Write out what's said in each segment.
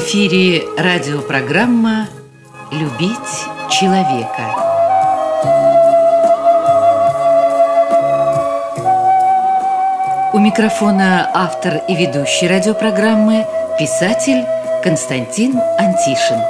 эфире радиопрограмма «Любить человека». У микрофона автор и ведущий радиопрограммы писатель Константин Антишин.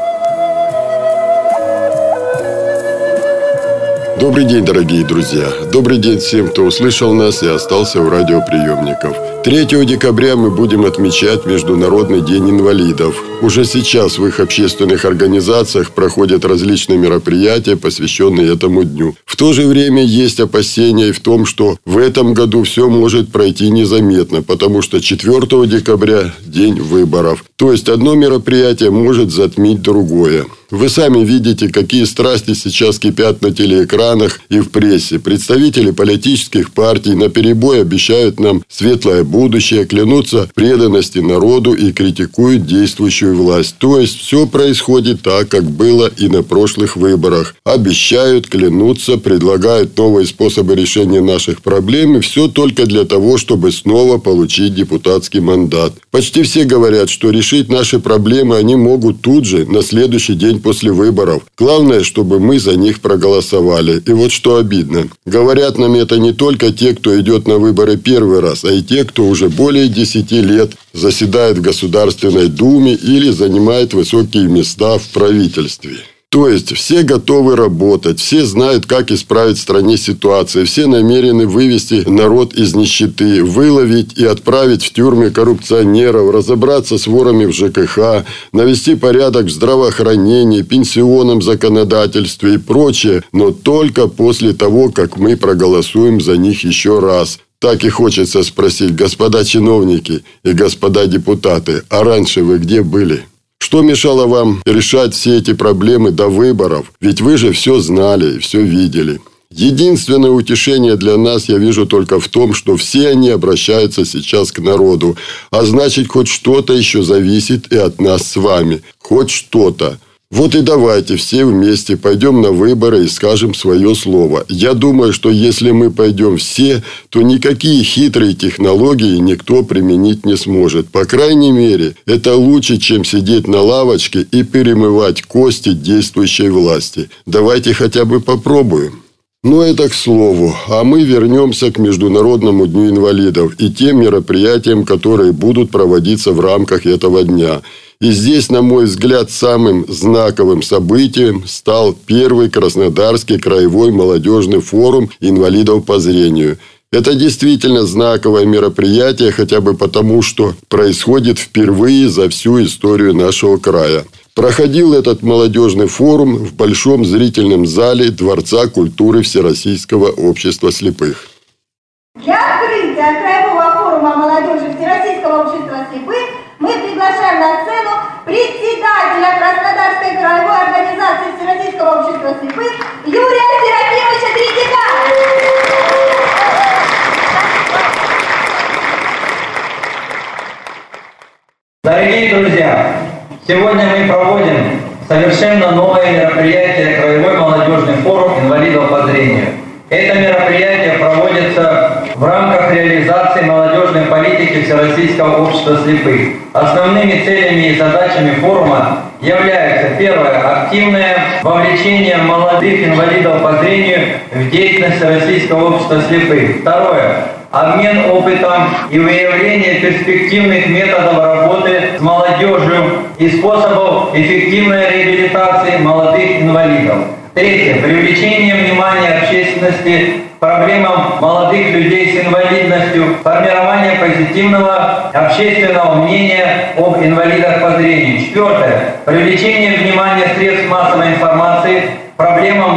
Добрый день, дорогие друзья! Добрый день всем, кто услышал нас и остался у радиоприемников. 3 декабря мы будем отмечать Международный день инвалидов. Уже сейчас в их общественных организациях проходят различные мероприятия, посвященные этому дню. В то же время есть опасения и в том, что в этом году все может пройти незаметно, потому что 4 декабря – день выборов. То есть одно мероприятие может затмить другое. Вы сами видите, какие страсти сейчас кипят на телеэкранах и в прессе. Представители политических партий на перебой обещают нам светлое будущее, клянутся преданности народу и критикуют действующую власть. То есть все происходит так, как было и на прошлых выборах. Обещают, клянутся, предлагают новые способы решения наших проблем и все только для того, чтобы снова получить депутатский мандат. Почти все говорят, что решить наши проблемы они могут тут же, на следующий день после выборов. Главное, чтобы мы за них проголосовали. И вот что обидно. Говорят нам это не только те, кто идет на выборы первый раз, а и те, кто уже более 10 лет заседает в Государственной Думе или занимает высокие места в правительстве. То есть все готовы работать, все знают, как исправить в стране ситуацию, все намерены вывести народ из нищеты, выловить и отправить в тюрьмы коррупционеров, разобраться с ворами в ЖКХ, навести порядок в здравоохранении, пенсионном законодательстве и прочее, но только после того, как мы проголосуем за них еще раз. Так и хочется спросить, господа чиновники и господа депутаты, а раньше вы где были? Что мешало вам решать все эти проблемы до выборов? Ведь вы же все знали и все видели. Единственное утешение для нас я вижу только в том, что все они обращаются сейчас к народу. А значит, хоть что-то еще зависит и от нас с вами. Хоть что-то. Вот и давайте все вместе пойдем на выборы и скажем свое слово. Я думаю, что если мы пойдем все, то никакие хитрые технологии никто применить не сможет. По крайней мере, это лучше, чем сидеть на лавочке и перемывать кости действующей власти. Давайте хотя бы попробуем. Но это к слову. А мы вернемся к Международному дню инвалидов и тем мероприятиям, которые будут проводиться в рамках этого дня – и здесь, на мой взгляд, самым знаковым событием стал первый Краснодарский краевой молодежный форум инвалидов по зрению. Это действительно знаковое мероприятие, хотя бы потому, что происходит впервые за всю историю нашего края. Проходил этот молодежный форум в большом зрительном зале Дворца культуры Всероссийского общества слепых. Для открытия Краевого форума молодежи Всероссийского общества слепых мы приглашаем на сцену председателя Краснодарской краевой организации Всероссийского общества слепых Юрия Серафимовича Третьяка. Дорогие друзья, сегодня мы проводим совершенно новое мероприятие Краевой молодежный форум инвалидов по зрению. Это мероприятие проводится в рамках реализации молодежной политики Всероссийского общества слепых. Основными целями и задачами форума являются первое – активное вовлечение молодых инвалидов по зрению в деятельность Российского общества слепых. Второе – обмен опытом и выявление перспективных методов работы с молодежью и способов эффективной реабилитации молодых инвалидов. Третье. Привлечение внимания общественности проблемам молодых людей с инвалидностью, формирование позитивного общественного мнения об инвалидах по зрению. Четвертое. Привлечение внимания средств массовой информации проблемам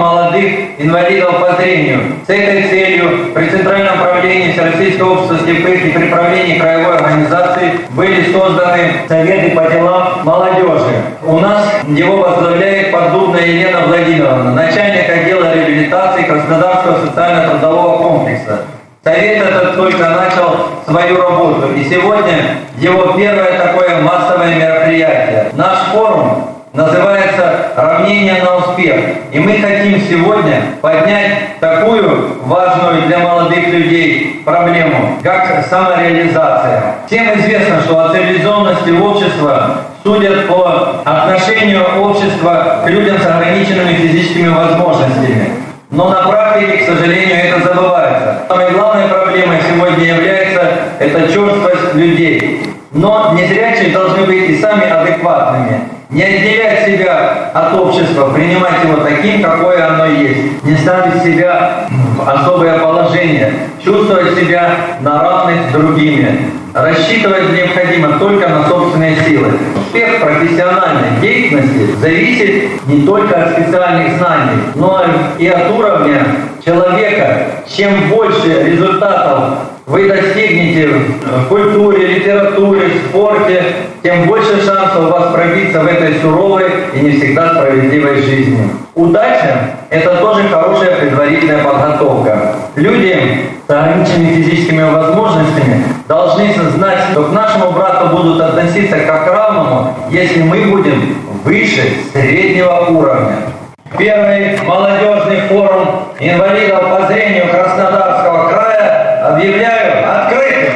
инвалидов по зрению. С этой целью при Центральном правлении Всероссийского общества слепых и при правлении краевой организации были созданы Советы по делам молодежи. У нас его возглавляет поддубная Елена Владимировна, начальник отдела реабилитации Краснодарского социально-трудового комплекса. Совет этот только начал свою работу, и сегодня его первое такое массовое мероприятие. Наш форум называется «Равнение на успех». И мы хотим сегодня поднять такую важную для молодых людей проблему, как самореализация. Всем известно, что от цивилизованности общества судят по отношению общества к людям с ограниченными физическими возможностями. Но на практике, к сожалению, это забывается. Самой главной проблемой сегодня является это черствость людей. Но незрячие должны быть и сами адекватными. Не отделять себя от общества, принимать его таким, какое оно есть. Не ставить себя в особое положение. Чувствовать себя на равных с другими. Рассчитывать необходимо только на собственные силы. Успех профессиональной деятельности зависит не только от специальных знаний, но и от уровня человека. Чем больше результатов вы достигнете в культуре, литературе, спорте, тем больше шансов у вас пробиться в этой суровой и не всегда справедливой жизни. Удача – это тоже хорошая предварительная подготовка. Люди с ограниченными физическими возможностями должны знать, что к нашему брату будут относиться как к равному, если мы будем выше среднего уровня. Первый молодежный форум инвалидов по зрению Краснодарского объявляю открытым.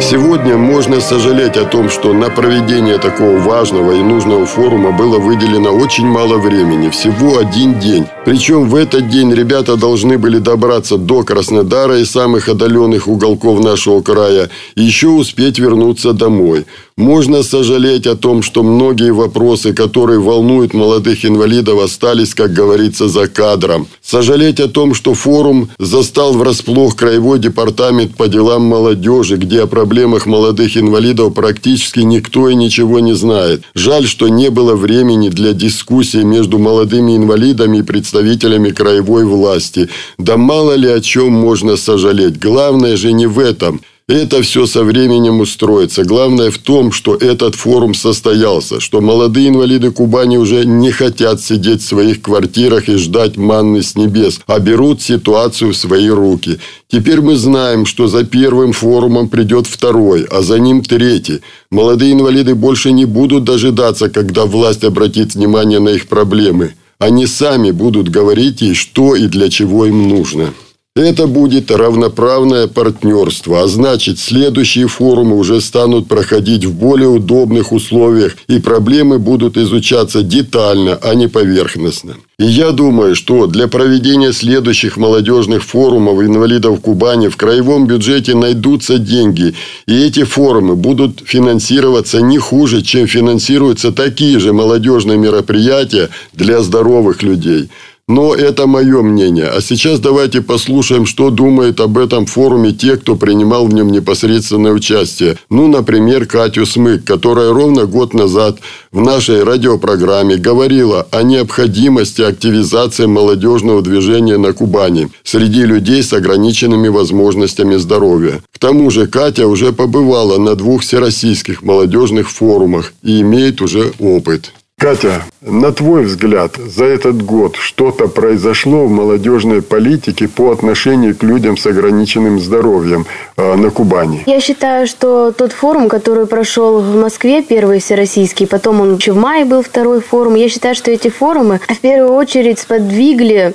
Сегодня можно сожалеть о том, что на проведение такого важного и нужного форума было выделено очень мало времени, всего один день. Причем в этот день ребята должны были добраться до Краснодара и самых отдаленных уголков нашего края и еще успеть вернуться домой. Можно сожалеть о том, что многие вопросы, которые волнуют молодых инвалидов, остались, как говорится, за кадром. Сожалеть о том, что форум застал врасплох Краевой департамент по делам молодежи, где о проблемах молодых инвалидов практически никто и ничего не знает. Жаль, что не было времени для дискуссии между молодыми инвалидами и представителями краевой власти. Да мало ли о чем можно сожалеть. Главное же не в этом – это все со временем устроится. Главное в том, что этот форум состоялся, что молодые инвалиды Кубани уже не хотят сидеть в своих квартирах и ждать манны с небес, а берут ситуацию в свои руки. Теперь мы знаем, что за первым форумом придет второй, а за ним третий. Молодые инвалиды больше не будут дожидаться, когда власть обратит внимание на их проблемы. Они сами будут говорить ей, что и для чего им нужно. Это будет равноправное партнерство, а значит, следующие форумы уже станут проходить в более удобных условиях, и проблемы будут изучаться детально, а не поверхностно. И я думаю, что для проведения следующих молодежных форумов инвалидов Кубани в краевом бюджете найдутся деньги, и эти форумы будут финансироваться не хуже, чем финансируются такие же молодежные мероприятия для здоровых людей – но это мое мнение. А сейчас давайте послушаем, что думает об этом форуме те, кто принимал в нем непосредственное участие. Ну, например, Катю Смык, которая ровно год назад в нашей радиопрограмме говорила о необходимости активизации молодежного движения на Кубани среди людей с ограниченными возможностями здоровья. К тому же Катя уже побывала на двух всероссийских молодежных форумах и имеет уже опыт. Катя, на твой взгляд, за этот год что-то произошло в молодежной политике по отношению к людям с ограниченным здоровьем э, на Кубани? Я считаю, что тот форум, который прошел в Москве, первый всероссийский, потом он еще в мае был второй форум, я считаю, что эти форумы в первую очередь сподвигли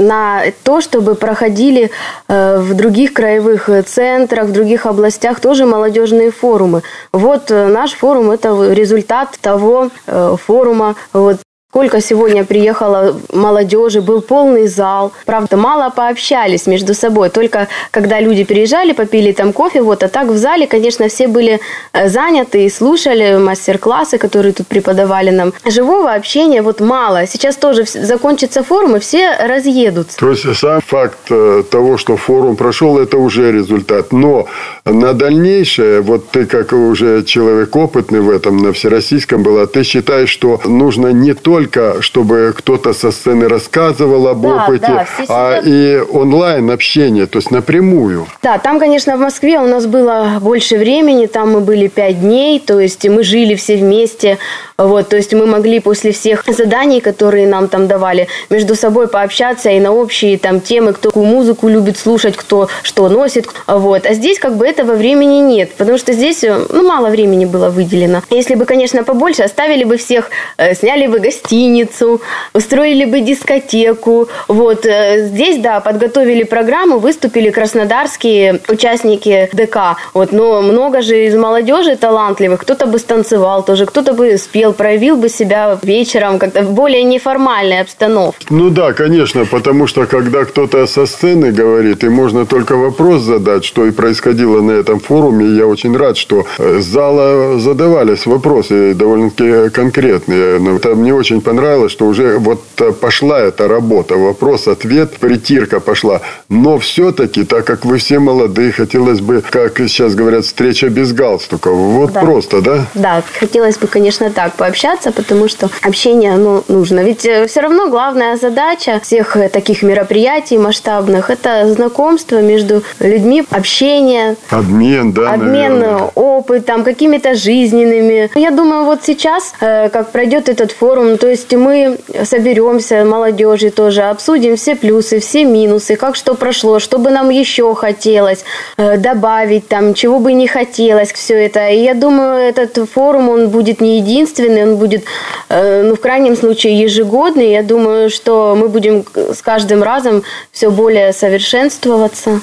на то, чтобы проходили э, в других краевых центрах, в других областях тоже молодежные форумы. Вот э, наш форум – это результат того э, форума, вот, Сколько сегодня приехало молодежи, был полный зал. Правда, мало пообщались между собой. Только когда люди приезжали, попили там кофе, вот. А так в зале, конечно, все были э, заняты и слушали мастер-классы, которые тут преподавали нам. Живого общения вот мало. Сейчас тоже закончится форум, и все разъедутся. То есть сам факт э, того, что форум прошел, это уже результат. Но на дальнейшее, вот ты как уже человек опытный в этом, на всероссийском была, ты считаешь, что нужно не только только, чтобы кто-то со сцены рассказывал об да, опыте, да, а и онлайн общение, то есть напрямую. Да, там, конечно, в Москве у нас было больше времени, там мы были пять дней, то есть мы жили все вместе, вот, то есть мы могли после всех заданий, которые нам там давали, между собой пообщаться и на общие там темы, кто какую музыку любит слушать, кто что носит, вот. А здесь как бы этого времени нет, потому что здесь, ну, мало времени было выделено. Если бы, конечно, побольше, оставили бы всех, э, сняли бы гостей, гостиницу, устроили бы дискотеку. Вот э, здесь, да, подготовили программу, выступили краснодарские участники ДК. Вот, но много же из молодежи талантливых. Кто-то бы станцевал тоже, кто-то бы спел, проявил бы себя вечером как-то в более неформальной обстановке. Ну да, конечно, потому что когда кто-то со сцены говорит, и можно только вопрос задать, что и происходило на этом форуме, я очень рад, что с зала задавались вопросы довольно-таки конкретные. Но это мне очень понравилось, что уже вот пошла эта работа, вопрос-ответ, притирка пошла. Но все-таки, так как вы все молодые, хотелось бы, как сейчас говорят, встреча без галстука. Вот да. просто, да? Да, хотелось бы, конечно, так пообщаться, потому что общение, оно нужно. Ведь э, все равно главная задача всех э, таких мероприятий масштабных – это знакомство между людьми, общение. Обмен, да, Обмен наверное. опытом, какими-то жизненными. Я думаю, вот сейчас, э, как пройдет этот форум, то есть мы соберемся, молодежи тоже, обсудим все плюсы, все минусы, как что прошло, что бы нам еще хотелось добавить, там, чего бы не хотелось, все это. И я думаю, этот форум, он будет не единственный, он будет, ну, в крайнем случае, ежегодный. Я думаю, что мы будем с каждым разом все более совершенствоваться.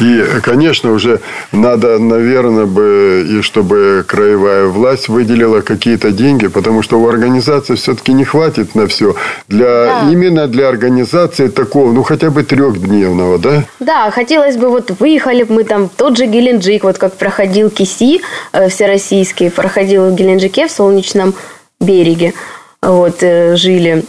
И, конечно, уже надо, наверное, бы, и чтобы краевая власть выделила какие-то деньги, потому что у организации все-таки не хватит на все. Для, да. Именно для организации такого, ну, хотя бы трехдневного, да? Да, хотелось бы, вот выехали бы мы там тот же Геленджик, вот как проходил КИСИ э, всероссийский, проходил в Геленджике, в Солнечном береге, вот, э, жили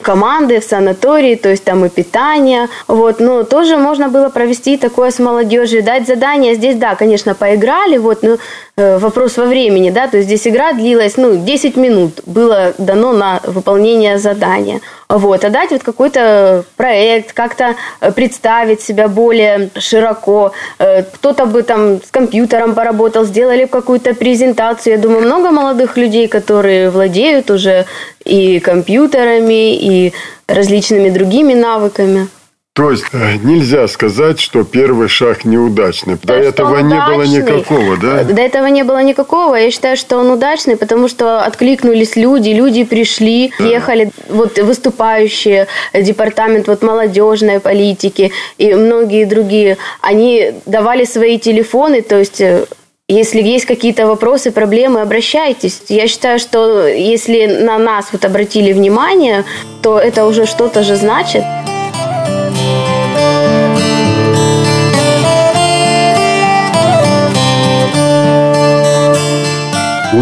команды в санатории, то есть там и питание, вот, но тоже можно было провести такое с молодежью, дать задание, здесь, да, конечно, поиграли, вот, но вопрос во времени, да, то есть здесь игра длилась, ну, 10 минут было дано на выполнение задания, вот, а дать вот какой-то проект, как-то э, представить себя более широко, э, кто-то бы там с компьютером поработал, сделали какую-то презентацию, я думаю, много молодых людей, которые владеют уже и компьютерами, и различными другими навыками. То есть э, нельзя сказать, что первый шаг неудачный. До этого не было никакого, да? До этого не было никакого. Я считаю, что он удачный, потому что откликнулись люди, люди пришли, да. ехали вот выступающие, департамент вот молодежной политики и многие другие. Они давали свои телефоны, то есть э, если есть какие-то вопросы, проблемы, обращайтесь. Я считаю, что если на нас вот обратили внимание, то это уже что-то же значит.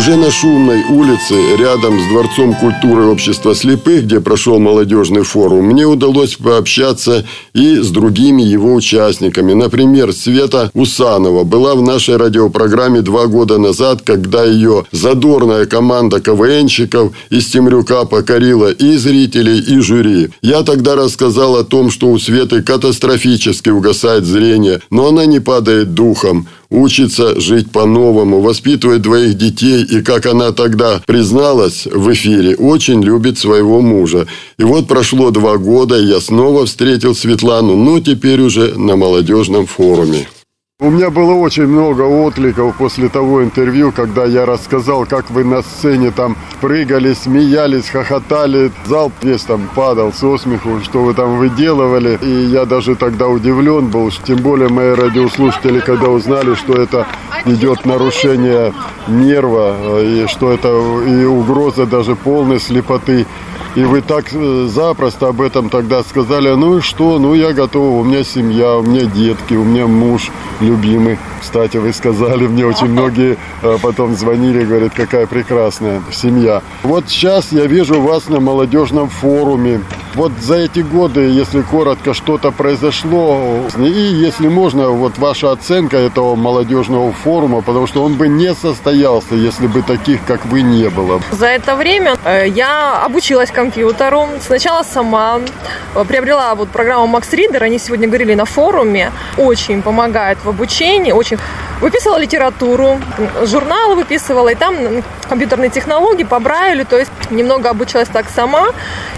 Уже на шумной улице, рядом с Дворцом культуры общества слепых, где прошел молодежный форум, мне удалось пообщаться и с другими его участниками. Например, Света Усанова была в нашей радиопрограмме два года назад, когда ее задорная команда КВНщиков из Темрюка покорила и зрителей, и жюри. Я тогда рассказал о том, что у Светы катастрофически угасает зрение, но она не падает духом учится жить по-новому, воспитывает двоих детей и, как она тогда призналась в эфире, очень любит своего мужа. И вот прошло два года, я снова встретил Светлану, но теперь уже на молодежном форуме. У меня было очень много откликов после того интервью, когда я рассказал, как вы на сцене там прыгали, смеялись, хохотали. Зал весь там падал со смеху, что вы там выделывали. И я даже тогда удивлен был, тем более мои радиослушатели, когда узнали, что это идет нарушение нерва, и что это и угроза даже полной слепоты. И вы так э, запросто об этом тогда сказали, ну и что, ну я готов, у меня семья, у меня детки, у меня муж любимый. Кстати, вы сказали, мне очень многие э, потом звонили, говорят, какая прекрасная семья. Вот сейчас я вижу вас на молодежном форуме. Вот за эти годы, если коротко, что-то произошло, и если можно, вот ваша оценка этого молодежного форума, потому что он бы не состоялся, если бы таких, как вы, не было. За это время э, я обучилась компьютеру. Сначала сама э, приобрела вот программу Max Reader, они сегодня говорили на форуме. Очень помогает в обучении, очень выписывала литературу, журналы выписывала, и там компьютерные технологии по Брайлю, то есть немного обучалась так сама.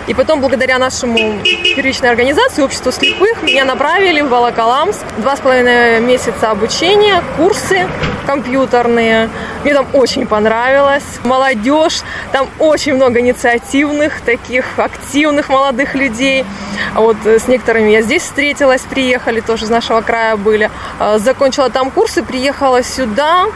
И потом, благодаря нашему первичной организации Общество слепых меня направили в Волоколамск. Два с половиной месяца обучения, курсы компьютерные. Мне там очень понравилось. Молодежь, там очень много инициативных, таких активных молодых людей. Вот с некоторыми я здесь встретилась, приехали, тоже из нашего края были. А, закончила там курсы, приехала сюда.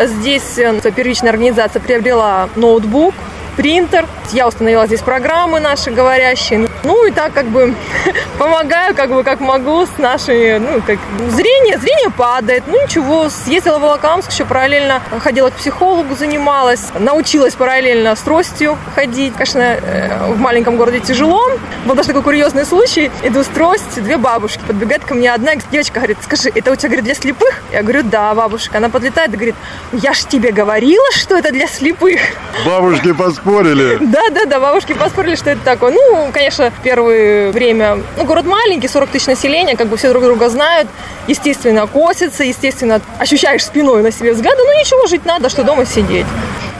Здесь э, первичная организация приобрела ноутбук, принтер. Я установила здесь программы наши говорящие. Ну и так как бы помогаю, как бы как могу с нашими, ну, как зрение, зрение падает. Ну ничего, съездила в Волоколамск, еще параллельно ходила к психологу, занималась, научилась параллельно с тростью ходить. Конечно, э, в маленьком городе тяжело. Был даже такой курьезный случай. Иду с тростью, две бабушки подбегают ко мне. Одна девочка говорит, скажи, это у тебя, говорит, для слепых? Я говорю, да, бабушка. Она подлетает и говорит, я ж тебе говорила, что это для слепых. Бабушки поспорили поспорили. Да, да, да, бабушки поспорили, что это такое. Ну, конечно, первое время, ну, город маленький, 40 тысяч населения, как бы все друг друга знают. Естественно, косится, естественно, ощущаешь спиной на себе взгляды. Ну, ничего, жить надо, что дома сидеть.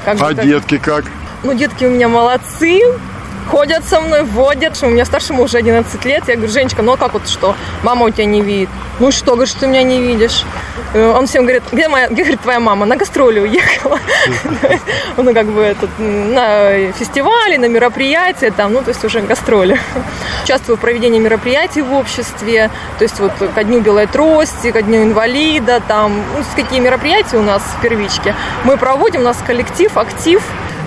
Как а детки как? Ну, детки у меня молодцы ходят со мной, водят. У меня старшему уже 11 лет. Я говорю, Женечка, ну а как вот что? Мама у тебя не видит. Ну что, говорит, что ты меня не видишь? Э, он всем говорит, где моя, где, говорит, твоя мама? На гастроли уехала. Ну, как бы этот, на фестивале, на мероприятия, там, ну, то есть уже гастроли. Участвую в проведении мероприятий в обществе, то есть вот ко дню белой трости, ко дню инвалида, там, ну, какие мероприятия у нас в первичке. Мы проводим, у нас коллектив, актив,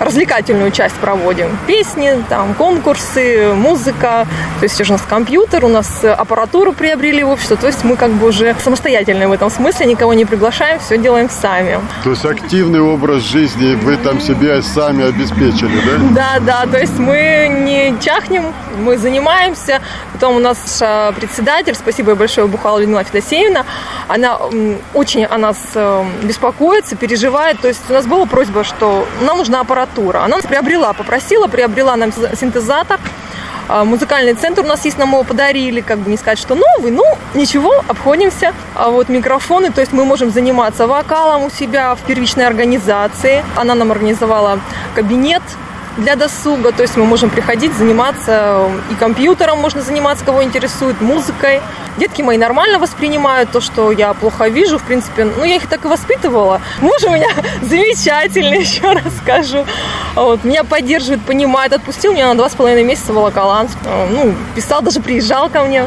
развлекательную часть проводим. Песни, там, конкурсы, музыка. То есть уже у нас компьютер, у нас аппаратуру приобрели в общество. То есть мы как бы уже самостоятельные в этом смысле, никого не приглашаем, все делаем сами. То есть активный образ жизни вы там себе сами обеспечили, да? Да, да. То есть мы не чахнем, мы занимаемся. Потом у нас председатель, спасибо большое, Бухала Людмила Федосеевна, она очень о нас э, беспокоится, переживает. То есть у нас была просьба, что нам нужна аппаратура аппаратура. Она приобрела, попросила, приобрела нам синтезатор. А, музыкальный центр у нас есть, нам его подарили, как бы не сказать, что новый, ну, ничего, обходимся. А вот микрофоны, то есть мы можем заниматься вокалом у себя в первичной организации. Она нам организовала кабинет для досуга. То есть мы можем приходить, заниматься и компьютером можно заниматься, кого интересует, музыкой. Детки мои нормально воспринимают то, что я плохо вижу. В принципе, ну, я их так и воспитывала. Муж у меня замечательный, еще раз скажу. Вот, меня поддерживает, понимает. Отпустил меня на два с половиной месяца в Волоколамск. Ну, писал, даже приезжал ко мне.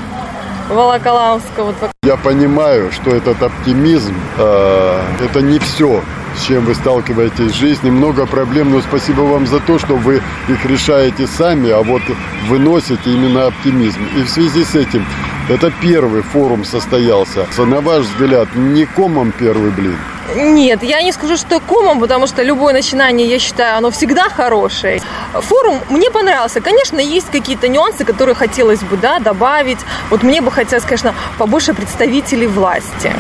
Волоколамска. Вот. Я понимаю, что этот оптимизм э, это не все с чем вы сталкиваетесь в жизни. Много проблем, но спасибо вам за то, что вы их решаете сами, а вот выносите именно оптимизм. И в связи с этим, это первый форум состоялся. На ваш взгляд, не комом первый блин? Нет, я не скажу, что комом, потому что любое начинание, я считаю, оно всегда хорошее. Форум мне понравился. Конечно, есть какие-то нюансы, которые хотелось бы да, добавить. Вот мне бы хотелось, конечно, побольше представителей власти.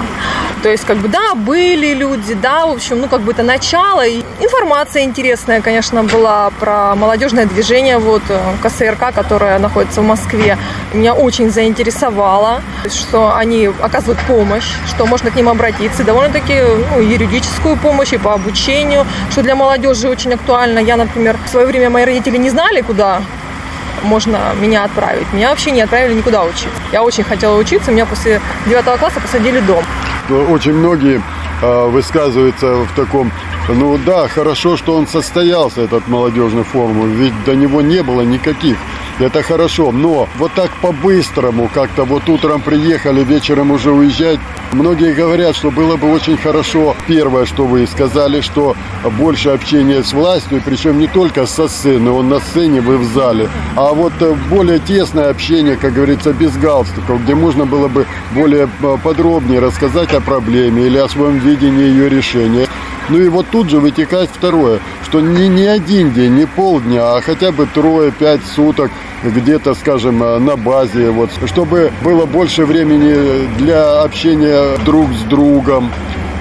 То есть, как бы, да, были люди, да, в общем, ну, как бы это начало. И информация интересная, конечно, была про молодежное движение, вот, э, КСРК, которое находится в Москве. Меня очень заинтересовало, что они оказывают помощь, что можно к ним обратиться. Довольно-таки ну, юридическую помощь и по обучению, что для молодежи очень актуально. Я, например, в свое время мои родители не знали, куда можно меня отправить. Меня вообще не отправили никуда учиться. Я очень хотела учиться, меня после девятого класса посадили дом. Очень многие э, высказываются в таком, ну да, хорошо, что он состоялся, этот молодежный форум, ведь до него не было никаких это хорошо. Но вот так по-быстрому, как-то вот утром приехали, вечером уже уезжать. Многие говорят, что было бы очень хорошо. Первое, что вы сказали, что больше общения с властью, причем не только со сцены, он на сцене, вы в зале, а вот э, более тесное общение, как говорится, без галстуков, где можно было бы более э, подробнее рассказать о проблеме или о своем видении ее решения. Ну и вот тут же вытекает второе, что не, не один день, не полдня, а хотя бы трое-пять суток где-то, скажем, на базе, вот, чтобы было больше времени для общения друг с другом,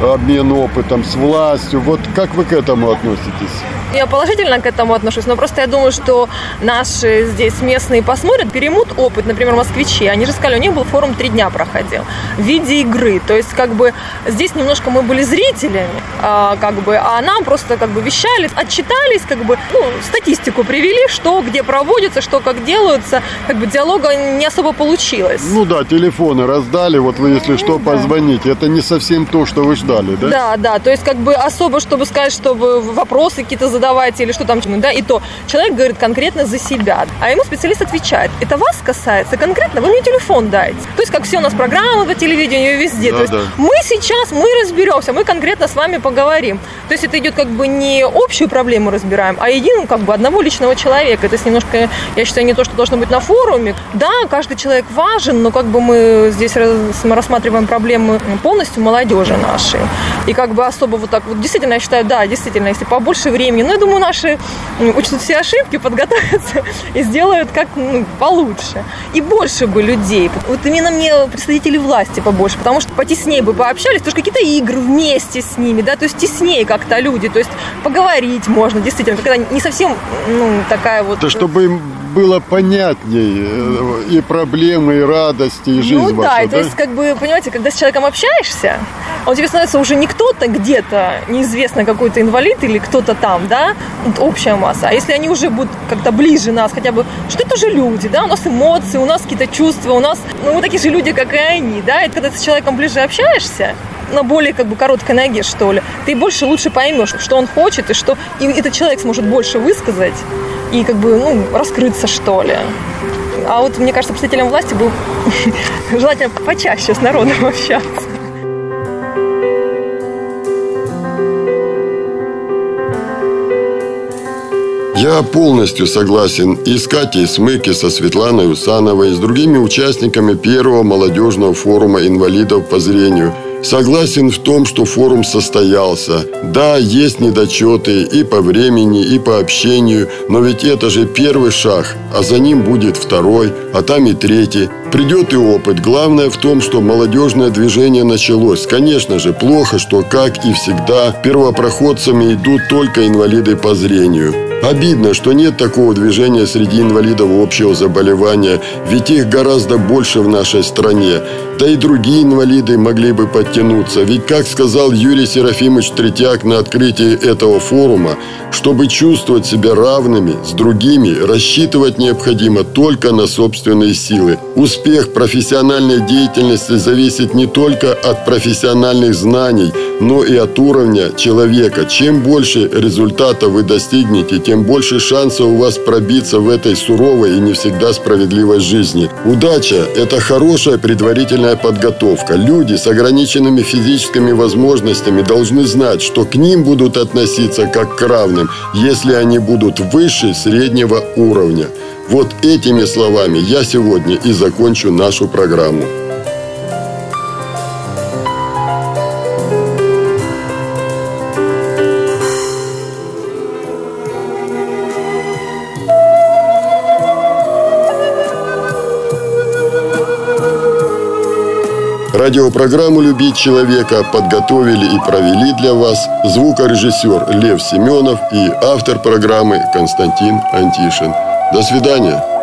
обмен опытом, с властью. Вот как вы к этому относитесь? Я положительно к этому отношусь, но просто я думаю, что наши здесь местные посмотрят, переймут опыт, например, москвичи. Они же сказали, у них был форум три дня проходил в виде игры. То есть, как бы, здесь немножко мы были зрителями, а, как бы, а нам просто, как бы, вещали, отчитались, как бы, ну, статистику привели, что где проводится, что как делаются, как бы, диалога не особо получилось. Ну да, телефоны раздали, вот вы, если что, позвоните. Это не совсем то, что вы ждали, да? Да, да, то есть, как бы, особо, чтобы сказать, чтобы вопросы какие-то задавать или что там, да, и то человек говорит конкретно за себя, а ему специалист отвечает, это вас касается конкретно, вы мне телефон дайте. То есть, как все у нас программы по телевидению везде, Да, то есть да. мы сейчас, мы разберемся, мы конкретно с вами поговорим. То есть, это идет как бы не общую проблему разбираем, а единую как бы одного личного человека. Это немножко, я считаю, не то, что должно быть на форуме. Да, каждый человек важен, но как бы мы здесь рассматриваем проблемы полностью молодежи нашей. И как бы особо вот так вот, действительно, я считаю, да, действительно, если побольше времени, но я думаю, наши учтут все ошибки, подготовятся и сделают как ну, получше. И больше бы людей. Вот именно мне представители власти побольше, потому что потеснее бы пообщались, потому что какие-то игры вместе с ними, да, то есть теснее как-то люди, то есть поговорить можно, действительно, когда не совсем, ну, такая вот... Это чтобы им было понятней э, и проблемы, и радости, и жизнь ну да, ваша, и то есть, как бы, понимаете, когда с человеком общаешься, он тебе становится уже не кто-то где-то, неизвестно какой-то инвалид или кто-то там, да, общая масса. А если они уже будут как-то ближе нас, хотя бы, что это же люди, да, у нас эмоции, у нас какие-то чувства, у нас, ну, мы такие же люди, как и они, да, и когда ты с человеком ближе общаешься, на более как бы короткой ноге, что ли, ты больше лучше поймешь, что он хочет, и что и этот человек сможет больше высказать и как бы, ну, раскрыться, что ли. А вот, мне кажется, представителям власти бы желательно почаще с народом общаться. Я полностью согласен и с Катей Смыки, со Светланой Усановой, и с другими участниками первого молодежного форума инвалидов по зрению. Согласен в том, что форум состоялся. Да, есть недочеты и по времени, и по общению, но ведь это же первый шаг, а за ним будет второй, а там и третий. Придет и опыт. Главное в том, что молодежное движение началось. Конечно же, плохо, что, как и всегда, первопроходцами идут только инвалиды по зрению. Обидно, что нет такого движения среди инвалидов общего заболевания, ведь их гораздо больше в нашей стране. Да и другие инвалиды могли бы подтянуться, ведь, как сказал Юрий Серафимович Третьяк на открытии этого форума, чтобы чувствовать себя равными с другими, рассчитывать необходимо только на собственные силы. Успех профессиональной деятельности зависит не только от профессиональных знаний, но и от уровня человека. Чем больше результата вы достигнете, тем больше шансов у вас пробиться в этой суровой и не всегда справедливой жизни. Удача – это хорошая предварительная подготовка. Люди с ограниченными физическими возможностями должны знать, что к ним будут относиться как к равным, если они будут выше среднего уровня. Вот этими словами я сегодня и закончу нашу программу. Радиопрограмму «Любить человека» подготовили и провели для вас звукорежиссер Лев Семенов и автор программы Константин Антишин. До свидания.